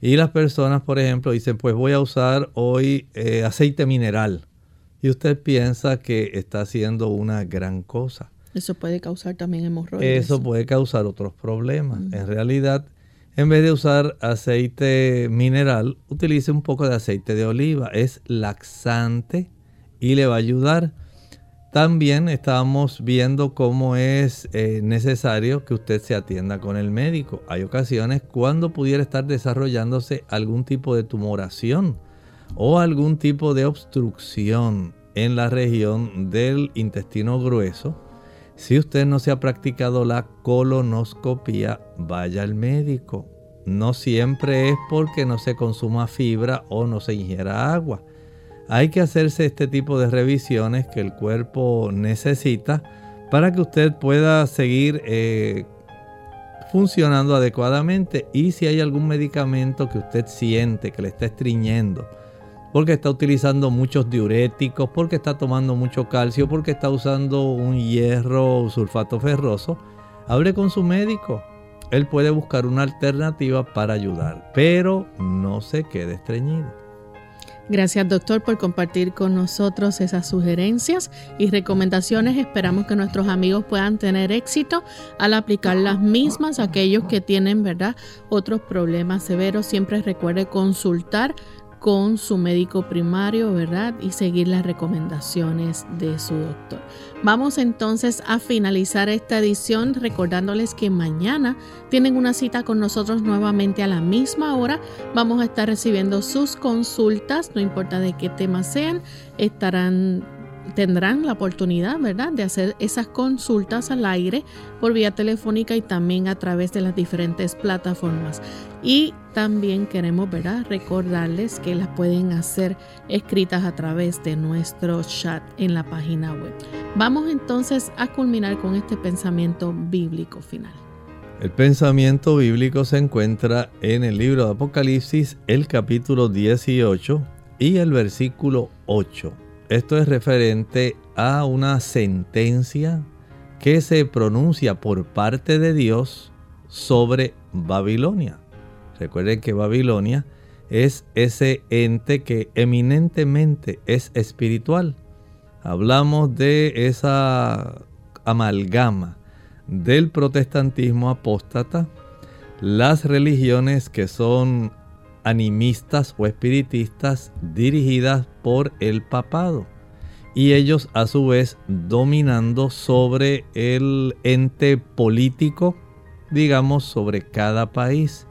Y las personas, por ejemplo, dicen, pues voy a usar hoy eh, aceite mineral. Y usted piensa que está haciendo una gran cosa. Eso puede causar también hemorroides. Eso puede causar otros problemas. En realidad, en vez de usar aceite mineral, utilice un poco de aceite de oliva. Es laxante y le va a ayudar. También estamos viendo cómo es eh, necesario que usted se atienda con el médico. Hay ocasiones cuando pudiera estar desarrollándose algún tipo de tumoración o algún tipo de obstrucción en la región del intestino grueso. Si usted no se ha practicado la colonoscopia, vaya al médico. No siempre es porque no se consuma fibra o no se ingiera agua hay que hacerse este tipo de revisiones que el cuerpo necesita para que usted pueda seguir eh, funcionando adecuadamente y si hay algún medicamento que usted siente que le está estriñendo porque está utilizando muchos diuréticos, porque está tomando mucho calcio, porque está usando un hierro sulfato ferroso, hable con su médico. Él puede buscar una alternativa para ayudar, pero no se quede estreñido. Gracias doctor por compartir con nosotros esas sugerencias y recomendaciones. Esperamos que nuestros amigos puedan tener éxito al aplicar las mismas. Aquellos que tienen, ¿verdad? Otros problemas severos, siempre recuerde consultar con su médico primario, ¿verdad? Y seguir las recomendaciones de su doctor. Vamos entonces a finalizar esta edición recordándoles que mañana tienen una cita con nosotros nuevamente a la misma hora. Vamos a estar recibiendo sus consultas, no importa de qué tema sean, estarán tendrán la oportunidad, ¿verdad?, de hacer esas consultas al aire por vía telefónica y también a través de las diferentes plataformas. Y también queremos, ¿verdad?, recordarles que las pueden hacer escritas a través de nuestro chat en la página web. Vamos entonces a culminar con este pensamiento bíblico final. El pensamiento bíblico se encuentra en el libro de Apocalipsis, el capítulo 18 y el versículo 8 esto es referente a una sentencia que se pronuncia por parte de Dios sobre Babilonia. Recuerden que Babilonia es ese ente que eminentemente es espiritual. Hablamos de esa amalgama del protestantismo apóstata, las religiones que son animistas o espiritistas dirigidas por el papado y ellos a su vez dominando sobre el ente político, digamos, sobre cada país.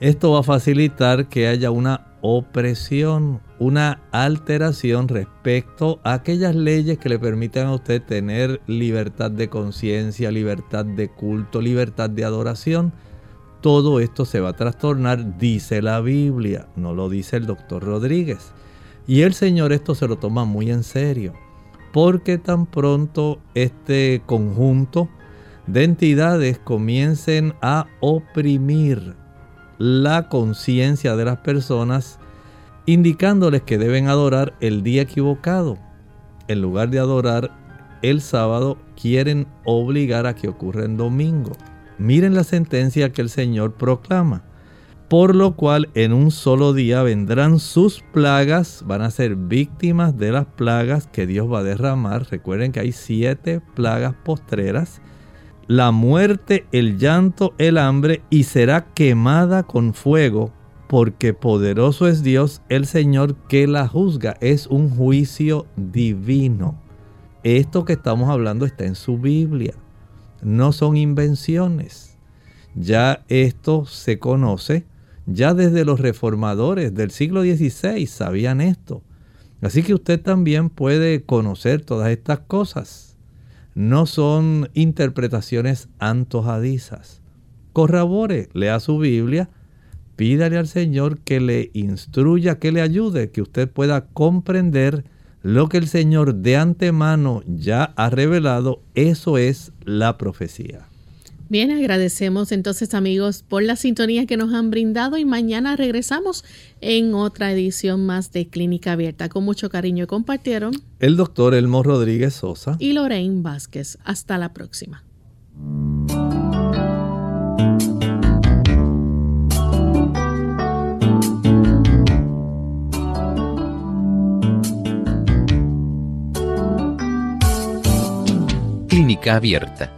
Esto va a facilitar que haya una opresión, una alteración respecto a aquellas leyes que le permitan a usted tener libertad de conciencia, libertad de culto, libertad de adoración todo esto se va a trastornar, dice la Biblia, no lo dice el doctor Rodríguez. Y el Señor esto se lo toma muy en serio, porque tan pronto este conjunto de entidades comiencen a oprimir la conciencia de las personas, indicándoles que deben adorar el día equivocado. En lugar de adorar el sábado, quieren obligar a que ocurra en domingo. Miren la sentencia que el Señor proclama. Por lo cual en un solo día vendrán sus plagas, van a ser víctimas de las plagas que Dios va a derramar. Recuerden que hay siete plagas postreras. La muerte, el llanto, el hambre y será quemada con fuego, porque poderoso es Dios el Señor que la juzga. Es un juicio divino. Esto que estamos hablando está en su Biblia no son invenciones. Ya esto se conoce, ya desde los reformadores del siglo XVI sabían esto. Así que usted también puede conocer todas estas cosas. No son interpretaciones antojadizas. Corrobore, lea su Biblia, pídale al Señor que le instruya, que le ayude, que usted pueda comprender lo que el Señor de antemano ya ha revelado, eso es la profecía. Bien, agradecemos entonces amigos por la sintonía que nos han brindado y mañana regresamos en otra edición más de Clínica Abierta. Con mucho cariño compartieron el doctor Elmo Rodríguez Sosa y Lorraine Vázquez. Hasta la próxima. Clínica Abierta.